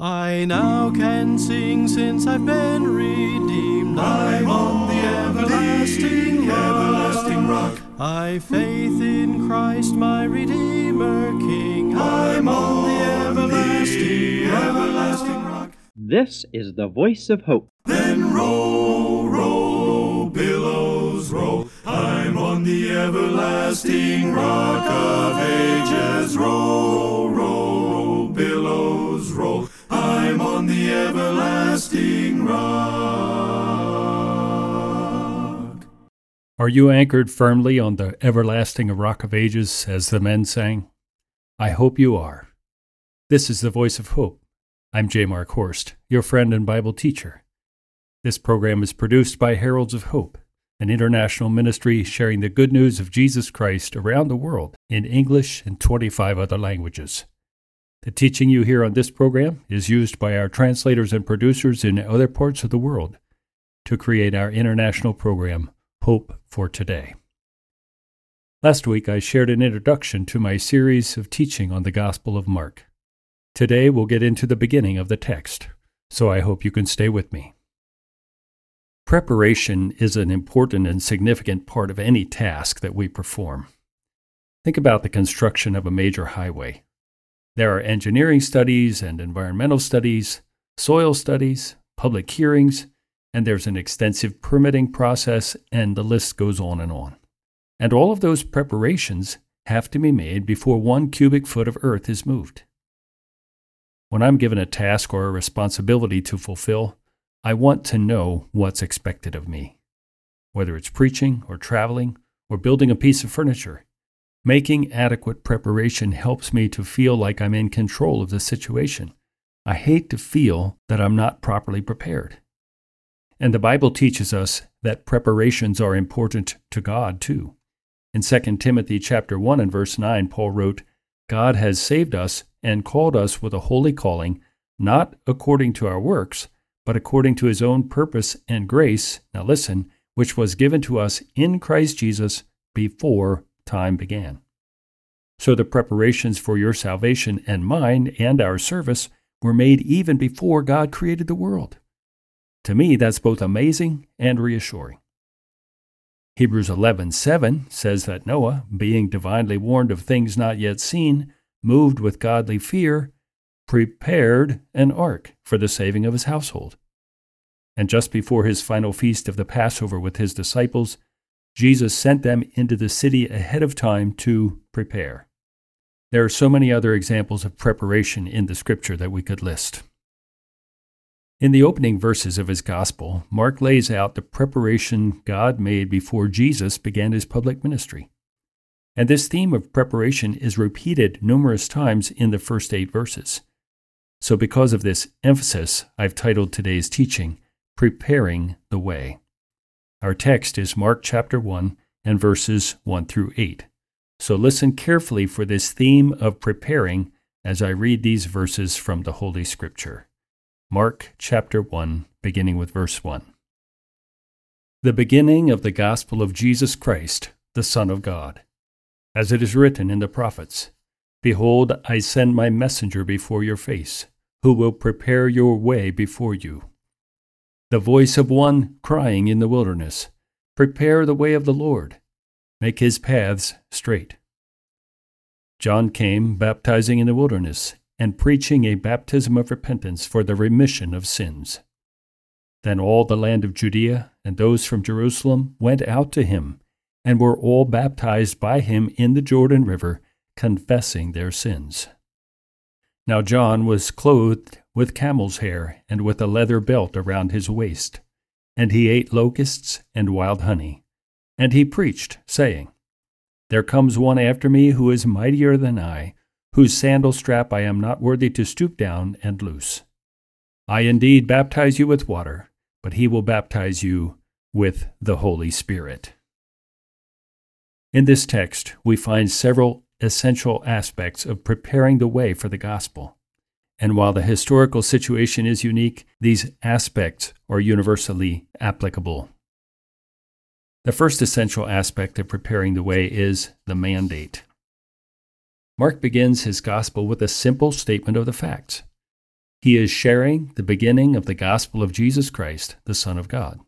I now can sing since I've been redeemed. I'm on the everlasting rock. everlasting rock. I faith in Christ my Redeemer King. I'm on the everlasting, everlasting rock. This is the voice of hope. Then roll, roll, billows roll. I'm on the everlasting rock of ages. Roll, roll, roll. On the everlasting rock. Are you anchored firmly on the everlasting rock of ages, as the men sang? I hope you are. This is the voice of hope. I'm J. Mark Horst, your friend and Bible teacher. This program is produced by Heralds of Hope, an international ministry sharing the good news of Jesus Christ around the world in English and 25 other languages. The teaching you hear on this program is used by our translators and producers in other parts of the world to create our international program, Hope for Today. Last week, I shared an introduction to my series of teaching on the Gospel of Mark. Today, we'll get into the beginning of the text, so I hope you can stay with me. Preparation is an important and significant part of any task that we perform. Think about the construction of a major highway. There are engineering studies and environmental studies, soil studies, public hearings, and there's an extensive permitting process, and the list goes on and on. And all of those preparations have to be made before one cubic foot of earth is moved. When I'm given a task or a responsibility to fulfill, I want to know what's expected of me. Whether it's preaching or traveling or building a piece of furniture, Making adequate preparation helps me to feel like I'm in control of the situation. I hate to feel that I'm not properly prepared. And the Bible teaches us that preparations are important to God too. In 2 Timothy chapter 1 and verse 9, Paul wrote, God has saved us and called us with a holy calling, not according to our works, but according to his own purpose and grace, now listen, which was given to us in Christ Jesus before time began. So the preparations for your salvation and mine and our service were made even before God created the world. To me, that's both amazing and reassuring. Hebrews 11:7 says that Noah, being divinely warned of things not yet seen, moved with godly fear, prepared an ark for the saving of his household. And just before his final feast of the Passover with his disciples, Jesus sent them into the city ahead of time to prepare. There are so many other examples of preparation in the scripture that we could list. In the opening verses of his gospel, Mark lays out the preparation God made before Jesus began his public ministry. And this theme of preparation is repeated numerous times in the first eight verses. So, because of this emphasis, I've titled today's teaching, Preparing the Way. Our text is Mark chapter 1 and verses 1 through 8. So listen carefully for this theme of preparing as I read these verses from the Holy Scripture. Mark chapter 1, beginning with verse 1. The beginning of the gospel of Jesus Christ, the Son of God. As it is written in the prophets Behold, I send my messenger before your face, who will prepare your way before you the voice of one crying in the wilderness, Prepare the way of the Lord, make his paths straight. John came baptizing in the wilderness and preaching a baptism of repentance for the remission of sins. Then all the land of Judea and those from Jerusalem went out to him and were all baptized by him in the Jordan River, confessing their sins. Now John was clothed with camel's hair and with a leather belt around his waist, and he ate locusts and wild honey. And he preached, saying, There comes one after me who is mightier than I, whose sandal strap I am not worthy to stoop down and loose. I indeed baptize you with water, but he will baptize you with the Holy Spirit. In this text, we find several essential aspects of preparing the way for the gospel. And while the historical situation is unique, these aspects are universally applicable. The first essential aspect of preparing the way is the mandate. Mark begins his gospel with a simple statement of the facts. He is sharing the beginning of the gospel of Jesus Christ, the Son of God.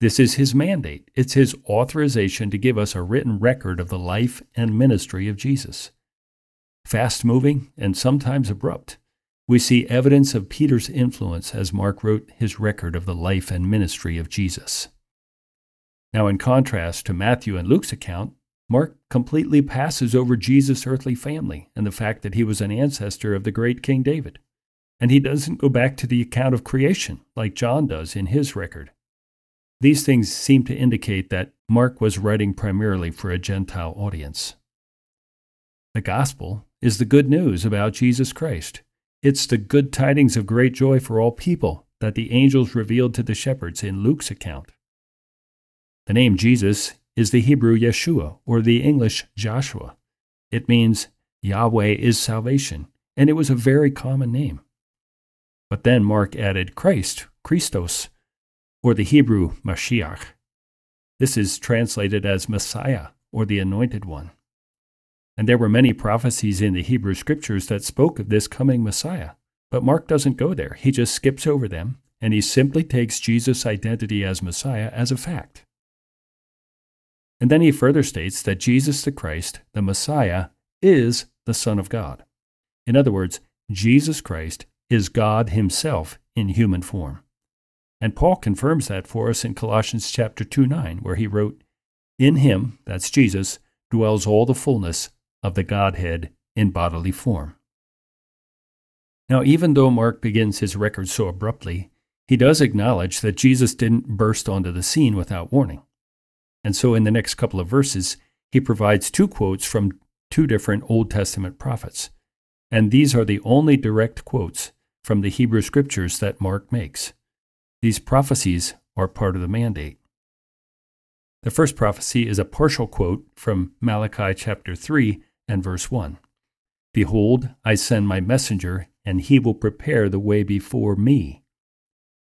This is his mandate. It's his authorization to give us a written record of the life and ministry of Jesus. Fast moving and sometimes abrupt, we see evidence of Peter's influence as Mark wrote his record of the life and ministry of Jesus. Now, in contrast to Matthew and Luke's account, Mark completely passes over Jesus' earthly family and the fact that he was an ancestor of the great King David. And he doesn't go back to the account of creation like John does in his record. These things seem to indicate that Mark was writing primarily for a Gentile audience. The gospel is the good news about Jesus Christ. It's the good tidings of great joy for all people that the angels revealed to the shepherds in Luke's account. The name Jesus is the Hebrew Yeshua or the English Joshua. It means Yahweh is salvation, and it was a very common name. But then Mark added Christ, Christos, or the Hebrew Mashiach. This is translated as Messiah or the Anointed One. And there were many prophecies in the Hebrew scriptures that spoke of this coming Messiah. But Mark doesn't go there. He just skips over them and he simply takes Jesus' identity as Messiah as a fact. And then he further states that Jesus the Christ, the Messiah, is the Son of God. In other words, Jesus Christ is God Himself in human form. And Paul confirms that for us in Colossians chapter 2 9, where he wrote, In him, that's Jesus, dwells all the fullness of the Godhead in bodily form. Now, even though Mark begins his record so abruptly, he does acknowledge that Jesus didn't burst onto the scene without warning. And so in the next couple of verses, he provides two quotes from two different Old Testament prophets. And these are the only direct quotes from the Hebrew scriptures that Mark makes. These prophecies are part of the mandate. The first prophecy is a partial quote from Malachi chapter 3 and verse 1. Behold, I send my messenger, and he will prepare the way before me.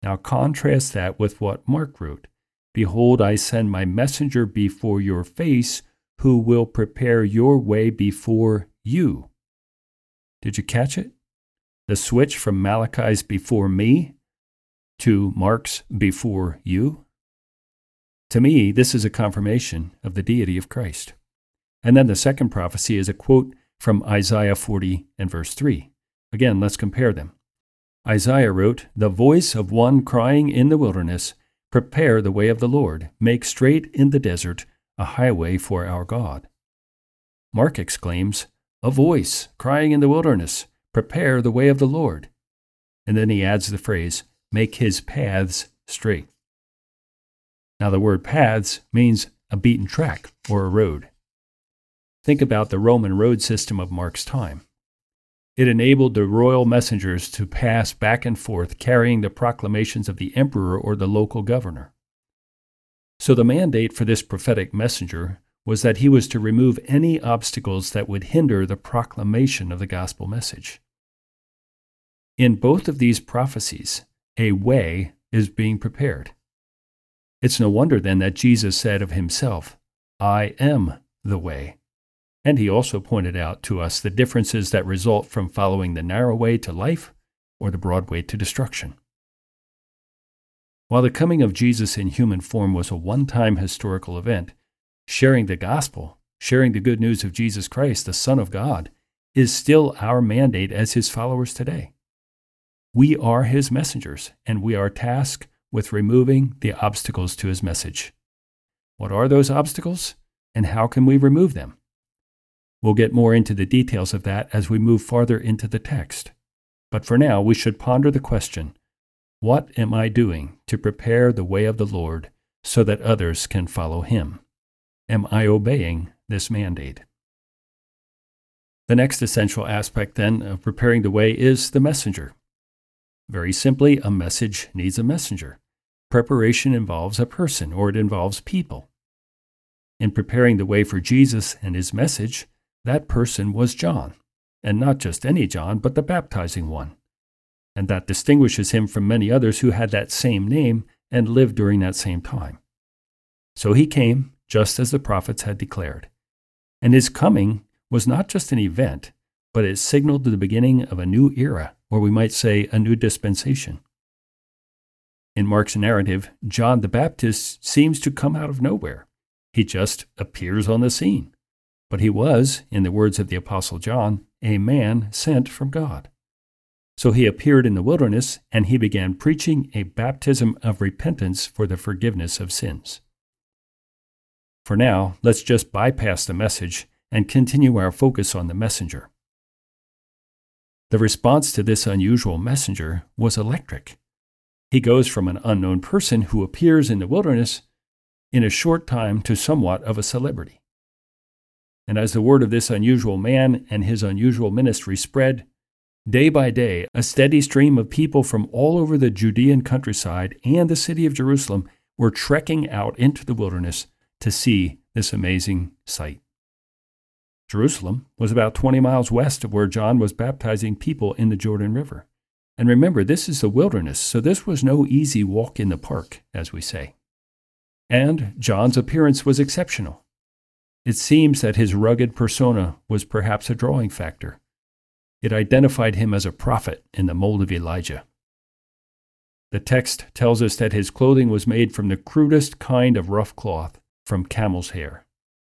Now contrast that with what Mark wrote Behold, I send my messenger before your face, who will prepare your way before you. Did you catch it? The switch from Malachi's before me to Mark's before you? To me, this is a confirmation of the deity of Christ. And then the second prophecy is a quote from Isaiah 40 and verse 3. Again, let's compare them. Isaiah wrote, The voice of one crying in the wilderness, Prepare the way of the Lord, make straight in the desert a highway for our God. Mark exclaims, A voice crying in the wilderness, Prepare the way of the Lord. And then he adds the phrase, make his paths straight. Now, the word paths means a beaten track or a road. Think about the Roman road system of Mark's time. It enabled the royal messengers to pass back and forth carrying the proclamations of the emperor or the local governor. So, the mandate for this prophetic messenger was that he was to remove any obstacles that would hinder the proclamation of the gospel message. In both of these prophecies, a way is being prepared. It's no wonder then that Jesus said of himself, I am the way. And he also pointed out to us the differences that result from following the narrow way to life or the broad way to destruction. While the coming of Jesus in human form was a one time historical event, sharing the gospel, sharing the good news of Jesus Christ, the Son of God, is still our mandate as his followers today. We are his messengers, and we are tasked with removing the obstacles to his message. What are those obstacles, and how can we remove them? We'll get more into the details of that as we move farther into the text. But for now, we should ponder the question What am I doing to prepare the way of the Lord so that others can follow him? Am I obeying this mandate? The next essential aspect, then, of preparing the way is the messenger. Very simply, a message needs a messenger. Preparation involves a person, or it involves people. In preparing the way for Jesus and his message, that person was John, and not just any John, but the baptizing one. And that distinguishes him from many others who had that same name and lived during that same time. So he came just as the prophets had declared. And his coming was not just an event, but it signaled the beginning of a new era, or we might say a new dispensation. In Mark's narrative, John the Baptist seems to come out of nowhere. He just appears on the scene. But he was, in the words of the Apostle John, a man sent from God. So he appeared in the wilderness and he began preaching a baptism of repentance for the forgiveness of sins. For now, let's just bypass the message and continue our focus on the messenger. The response to this unusual messenger was electric. He goes from an unknown person who appears in the wilderness in a short time to somewhat of a celebrity. And as the word of this unusual man and his unusual ministry spread, day by day, a steady stream of people from all over the Judean countryside and the city of Jerusalem were trekking out into the wilderness to see this amazing sight. Jerusalem was about 20 miles west of where John was baptizing people in the Jordan River. And remember, this is the wilderness, so this was no easy walk in the park, as we say. And John's appearance was exceptional. It seems that his rugged persona was perhaps a drawing factor. It identified him as a prophet in the mold of Elijah. The text tells us that his clothing was made from the crudest kind of rough cloth, from camel's hair.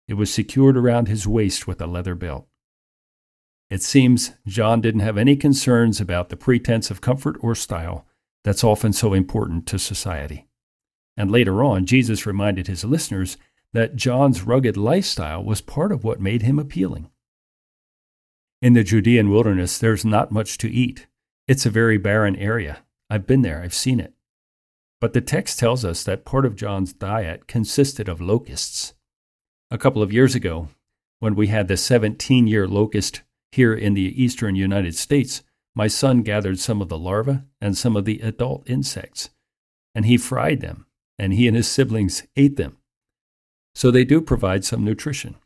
It was secured around his waist with a leather belt. It seems John didn't have any concerns about the pretense of comfort or style that's often so important to society. And later on, Jesus reminded his listeners that John's rugged lifestyle was part of what made him appealing. In the Judean wilderness, there's not much to eat. It's a very barren area. I've been there, I've seen it. But the text tells us that part of John's diet consisted of locusts. A couple of years ago, when we had the 17 year locust here in the eastern United States, my son gathered some of the larvae and some of the adult insects, and he fried them, and he and his siblings ate them. So they do provide some nutrition.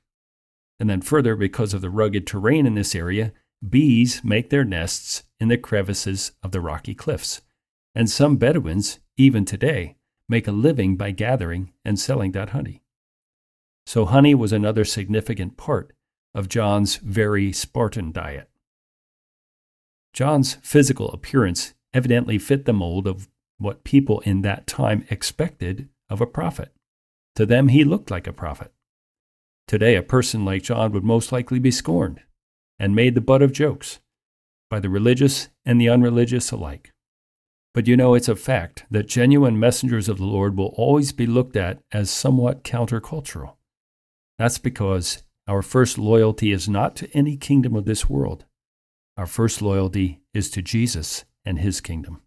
And then, further, because of the rugged terrain in this area, bees make their nests in the crevices of the rocky cliffs. And some Bedouins, even today, make a living by gathering and selling that honey. So, honey was another significant part of John's very Spartan diet. John's physical appearance evidently fit the mold of what people in that time expected of a prophet. To them, he looked like a prophet. Today, a person like John would most likely be scorned and made the butt of jokes by the religious and the unreligious alike. But you know, it's a fact that genuine messengers of the Lord will always be looked at as somewhat countercultural. That's because our first loyalty is not to any kingdom of this world. Our first loyalty is to Jesus and his kingdom.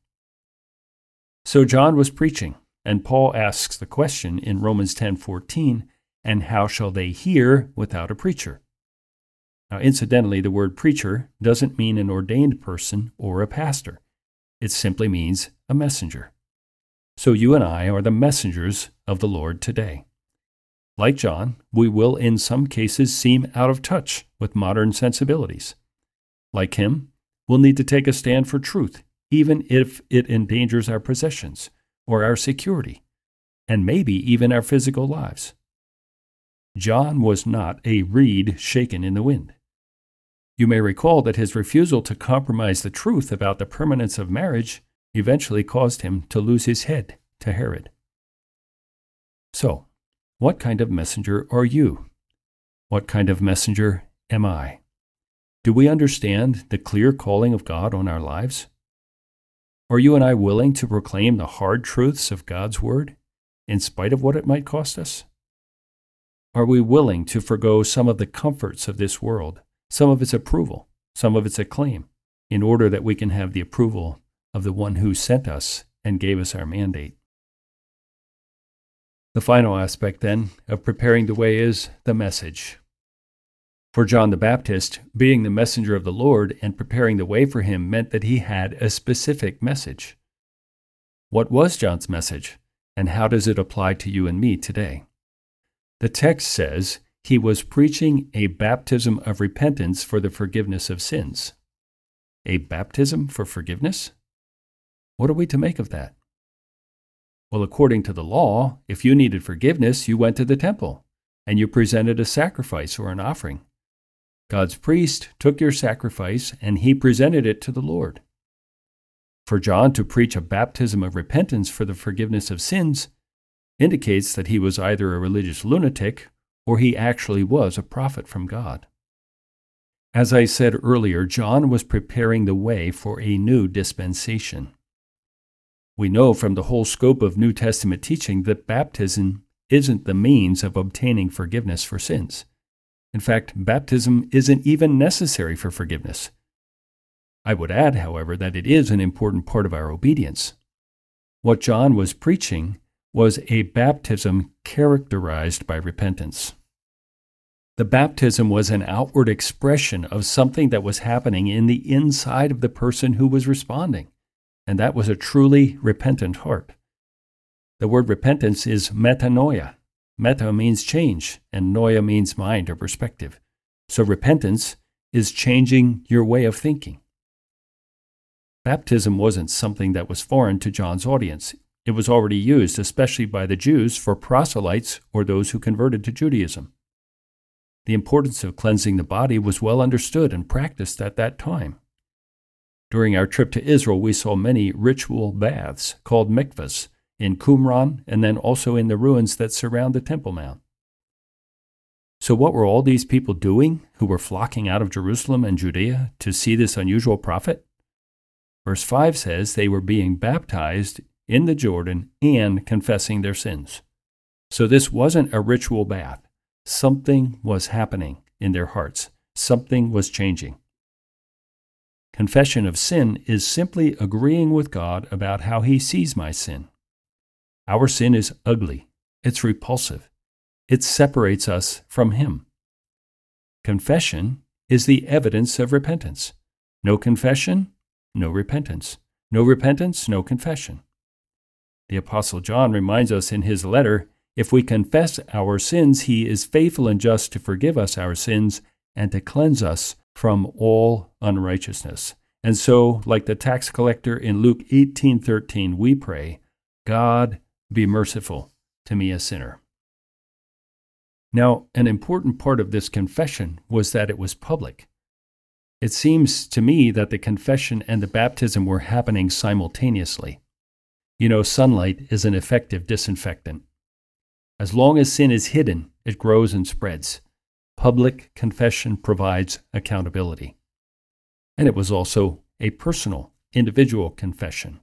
So John was preaching, and Paul asks the question in Romans 10:14, and how shall they hear without a preacher? Now incidentally, the word preacher doesn't mean an ordained person or a pastor. It simply means a messenger. So you and I are the messengers of the Lord today. Like John, we will in some cases seem out of touch with modern sensibilities. Like him, we'll need to take a stand for truth, even if it endangers our possessions or our security, and maybe even our physical lives. John was not a reed shaken in the wind. You may recall that his refusal to compromise the truth about the permanence of marriage eventually caused him to lose his head to Herod. So, what kind of messenger are you? What kind of messenger am I? Do we understand the clear calling of God on our lives? Are you and I willing to proclaim the hard truths of God's Word, in spite of what it might cost us? Are we willing to forego some of the comforts of this world, some of its approval, some of its acclaim, in order that we can have the approval of the one who sent us and gave us our mandate? The final aspect, then, of preparing the way is the message. For John the Baptist, being the messenger of the Lord and preparing the way for him meant that he had a specific message. What was John's message, and how does it apply to you and me today? The text says he was preaching a baptism of repentance for the forgiveness of sins. A baptism for forgiveness? What are we to make of that? Well, according to the law, if you needed forgiveness, you went to the temple and you presented a sacrifice or an offering. God's priest took your sacrifice and he presented it to the Lord. For John to preach a baptism of repentance for the forgiveness of sins indicates that he was either a religious lunatic or he actually was a prophet from God. As I said earlier, John was preparing the way for a new dispensation. We know from the whole scope of New Testament teaching that baptism isn't the means of obtaining forgiveness for sins. In fact, baptism isn't even necessary for forgiveness. I would add, however, that it is an important part of our obedience. What John was preaching was a baptism characterized by repentance. The baptism was an outward expression of something that was happening in the inside of the person who was responding, and that was a truly repentant heart. The word repentance is metanoia. Meta means change, and noia means mind or perspective. So repentance is changing your way of thinking. Baptism wasn't something that was foreign to John's audience. It was already used, especially by the Jews, for proselytes or those who converted to Judaism. The importance of cleansing the body was well understood and practiced at that time. During our trip to Israel, we saw many ritual baths called mikvahs in Qumran and then also in the ruins that surround the Temple Mount. So, what were all these people doing who were flocking out of Jerusalem and Judea to see this unusual prophet? Verse 5 says they were being baptized in the Jordan and confessing their sins. So this wasn't a ritual bath. Something was happening in their hearts, something was changing. Confession of sin is simply agreeing with God about how He sees my sin. Our sin is ugly, it's repulsive, it separates us from Him. Confession is the evidence of repentance. No confession, no repentance. No repentance, no confession. The Apostle John reminds us in his letter if we confess our sins, he is faithful and just to forgive us our sins and to cleanse us from all unrighteousness. And so, like the tax collector in Luke 18:13, we pray, God, be merciful to me a sinner. Now, an important part of this confession was that it was public. It seems to me that the confession and the baptism were happening simultaneously. You know, sunlight is an effective disinfectant. As long as sin is hidden, it grows and spreads. Public confession provides accountability. And it was also a personal, individual confession.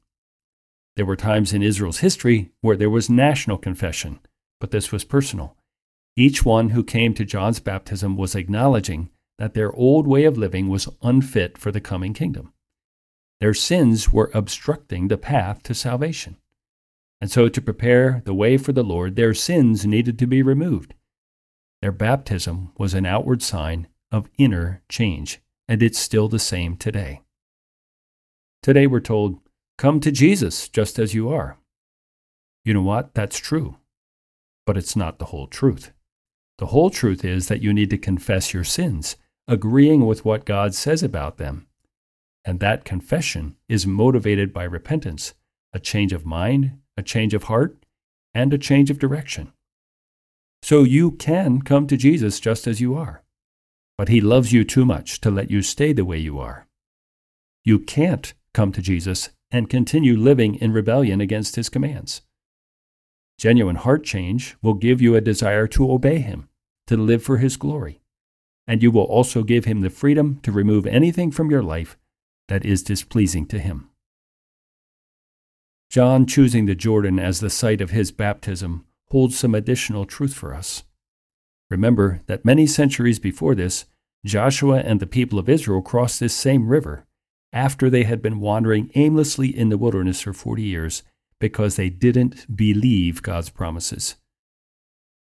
There were times in Israel's history where there was national confession, but this was personal. Each one who came to John's baptism was acknowledging that their old way of living was unfit for the coming kingdom. Their sins were obstructing the path to salvation. And so, to prepare the way for the Lord, their sins needed to be removed. Their baptism was an outward sign of inner change, and it's still the same today. Today, we're told, Come to Jesus just as you are. You know what? That's true. But it's not the whole truth. The whole truth is that you need to confess your sins agreeing with what God says about them. And that confession is motivated by repentance, a change of mind, a change of heart, and a change of direction. So you can come to Jesus just as you are, but He loves you too much to let you stay the way you are. You can't come to Jesus and continue living in rebellion against His commands. Genuine heart change will give you a desire to obey Him, to live for His glory and you will also give him the freedom to remove anything from your life that is displeasing to him. John choosing the Jordan as the site of his baptism holds some additional truth for us. Remember that many centuries before this, Joshua and the people of Israel crossed this same river after they had been wandering aimlessly in the wilderness for 40 years because they didn't believe God's promises.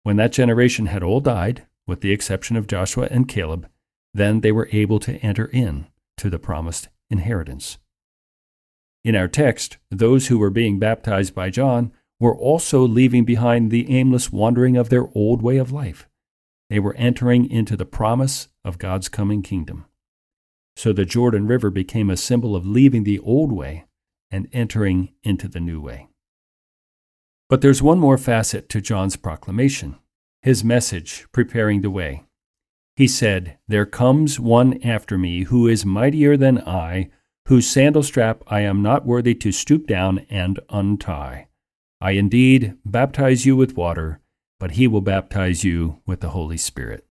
When that generation had all died, with the exception of Joshua and Caleb, then they were able to enter in to the promised inheritance. In our text, those who were being baptized by John were also leaving behind the aimless wandering of their old way of life. They were entering into the promise of God's coming kingdom. So the Jordan River became a symbol of leaving the old way and entering into the new way. But there's one more facet to John's proclamation his message preparing the way. He said, There comes one after me who is mightier than I, whose sandal strap I am not worthy to stoop down and untie. I indeed baptize you with water, but he will baptize you with the Holy Spirit.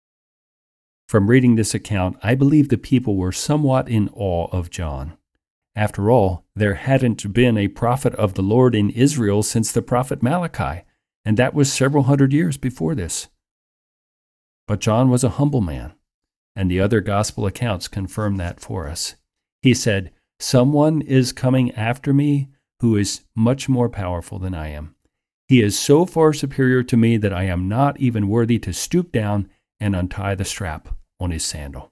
From reading this account, I believe the people were somewhat in awe of John. After all, there hadn't been a prophet of the Lord in Israel since the prophet Malachi, and that was several hundred years before this. But John was a humble man, and the other gospel accounts confirm that for us. He said, Someone is coming after me who is much more powerful than I am. He is so far superior to me that I am not even worthy to stoop down and untie the strap on his sandal.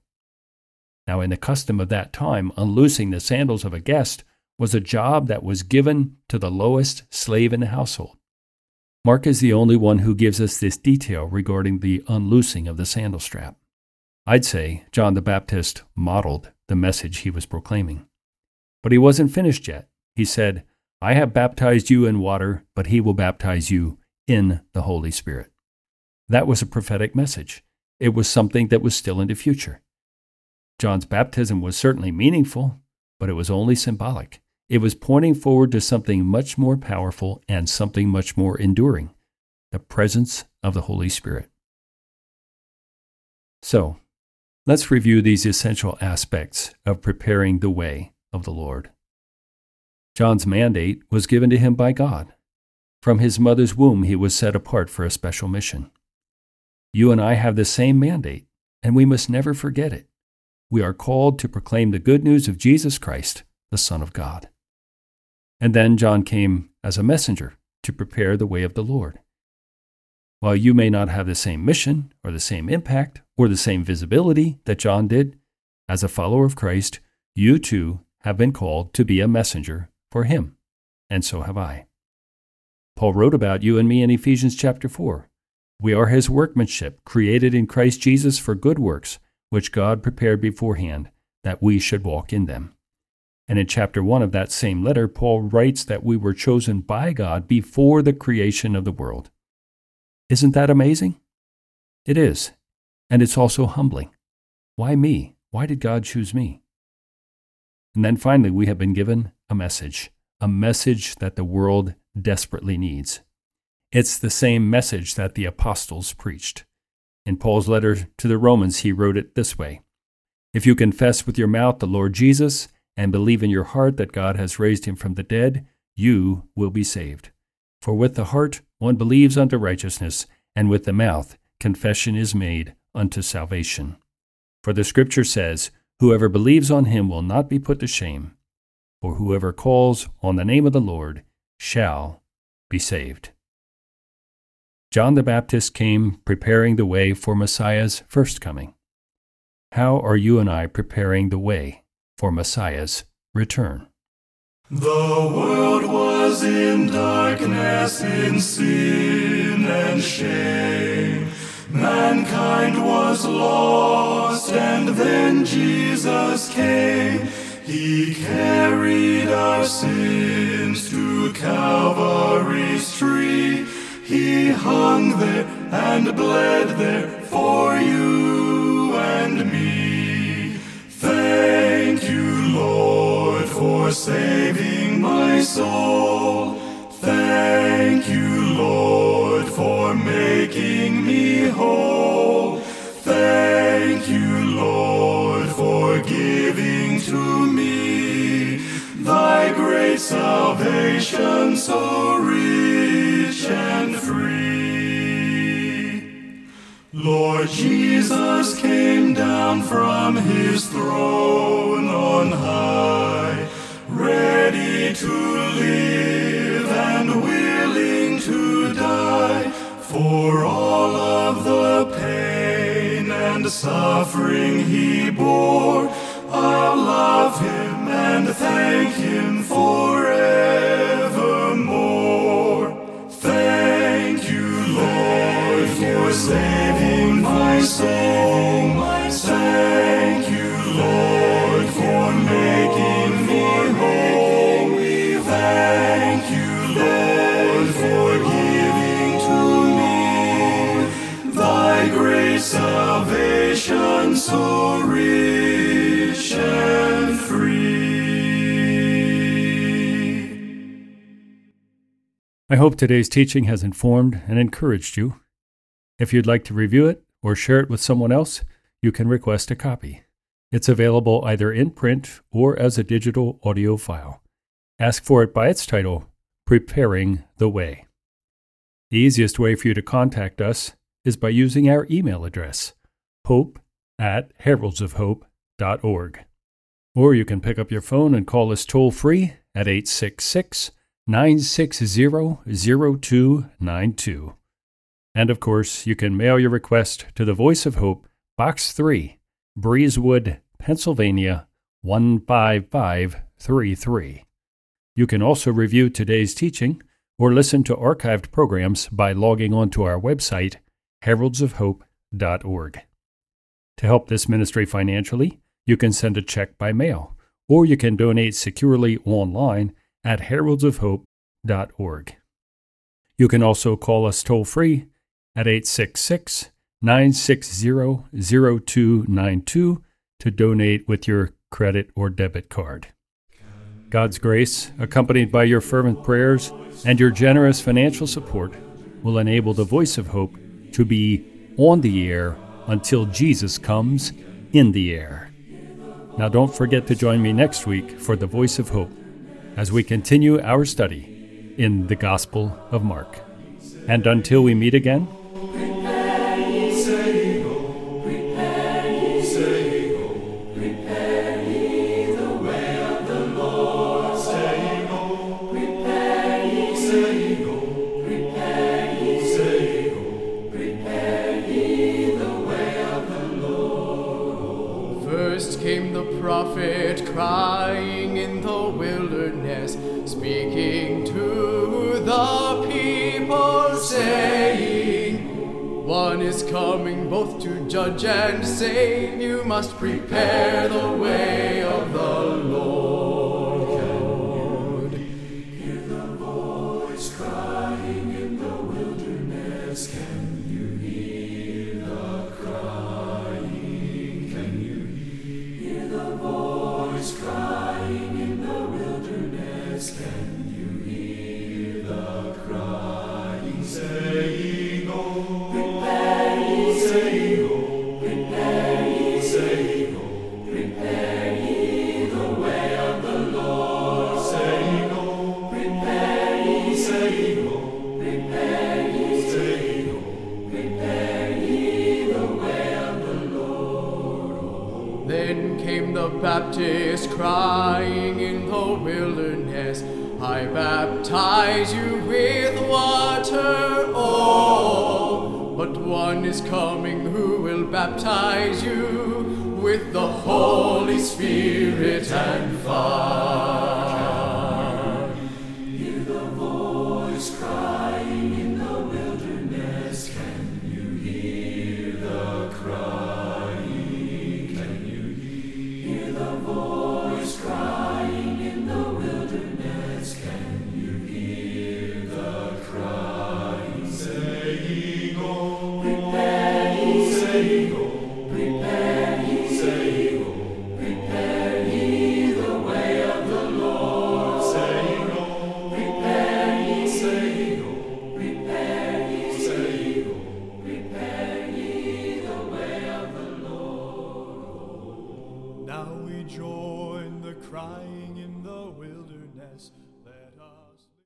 Now, in the custom of that time, unloosing the sandals of a guest was a job that was given to the lowest slave in the household. Mark is the only one who gives us this detail regarding the unloosing of the sandal strap. I'd say John the Baptist modeled the message he was proclaiming. But he wasn't finished yet. He said, I have baptized you in water, but he will baptize you in the Holy Spirit. That was a prophetic message. It was something that was still in the future. John's baptism was certainly meaningful, but it was only symbolic. It was pointing forward to something much more powerful and something much more enduring the presence of the Holy Spirit. So, let's review these essential aspects of preparing the way of the Lord. John's mandate was given to him by God. From his mother's womb, he was set apart for a special mission. You and I have the same mandate, and we must never forget it. We are called to proclaim the good news of Jesus Christ, the Son of God. And then John came as a messenger to prepare the way of the Lord. While you may not have the same mission or the same impact or the same visibility that John did, as a follower of Christ, you too have been called to be a messenger for him, and so have I. Paul wrote about you and me in Ephesians chapter 4. We are his workmanship, created in Christ Jesus for good works, which God prepared beforehand that we should walk in them. And in chapter 1 of that same letter, Paul writes that we were chosen by God before the creation of the world. Isn't that amazing? It is. And it's also humbling. Why me? Why did God choose me? And then finally, we have been given a message, a message that the world desperately needs. It's the same message that the apostles preached. In Paul's letter to the Romans, he wrote it this way If you confess with your mouth the Lord Jesus and believe in your heart that God has raised him from the dead, you will be saved. For with the heart one believes unto righteousness, and with the mouth confession is made unto salvation. For the Scripture says, Whoever believes on him will not be put to shame, for whoever calls on the name of the Lord shall be saved. John the Baptist came preparing the way for Messiah's first coming. How are you and I preparing the way for Messiah's return? The world was in darkness, in sin and shame. Mankind was lost, and then Jesus came. He carried our sins to Calvary's tree. He hung there and bled there for you and me. Thank you, Lord, for saving my soul. Thank you, Lord, for making me whole. Thank you, Lord, for giving to me thy great salvation so rich and free. Lord Jesus came down from his throne on high, ready to live and willing to die for all of the pain and suffering he bore. I'll love him and thank him forevermore. Hope today's teaching has informed and encouraged you. If you'd like to review it or share it with someone else, you can request a copy. It's available either in print or as a digital audio file. Ask for it by its title, Preparing the Way. The easiest way for you to contact us is by using our email address, hope at heraldsofhope.org. Or you can pick up your phone and call us toll free at 866 960 0292. And of course, you can mail your request to the Voice of Hope, Box 3, Breezewood, Pennsylvania 15533. You can also review today's teaching or listen to archived programs by logging on to our website, heraldsofhope.org. To help this ministry financially, you can send a check by mail, or you can donate securely online at heraldsofhope.org. You can also call us toll free at 866 960 0292 to donate with your credit or debit card. God's grace, accompanied by your fervent prayers and your generous financial support, will enable the voice of hope to be on the air until Jesus comes in the air. Now, don't forget to join me next week for the voice of hope as we continue our study in the Gospel of Mark. And until we meet again, judge and save. You must prepare the way who will baptize you with the Holy Spirit and fire.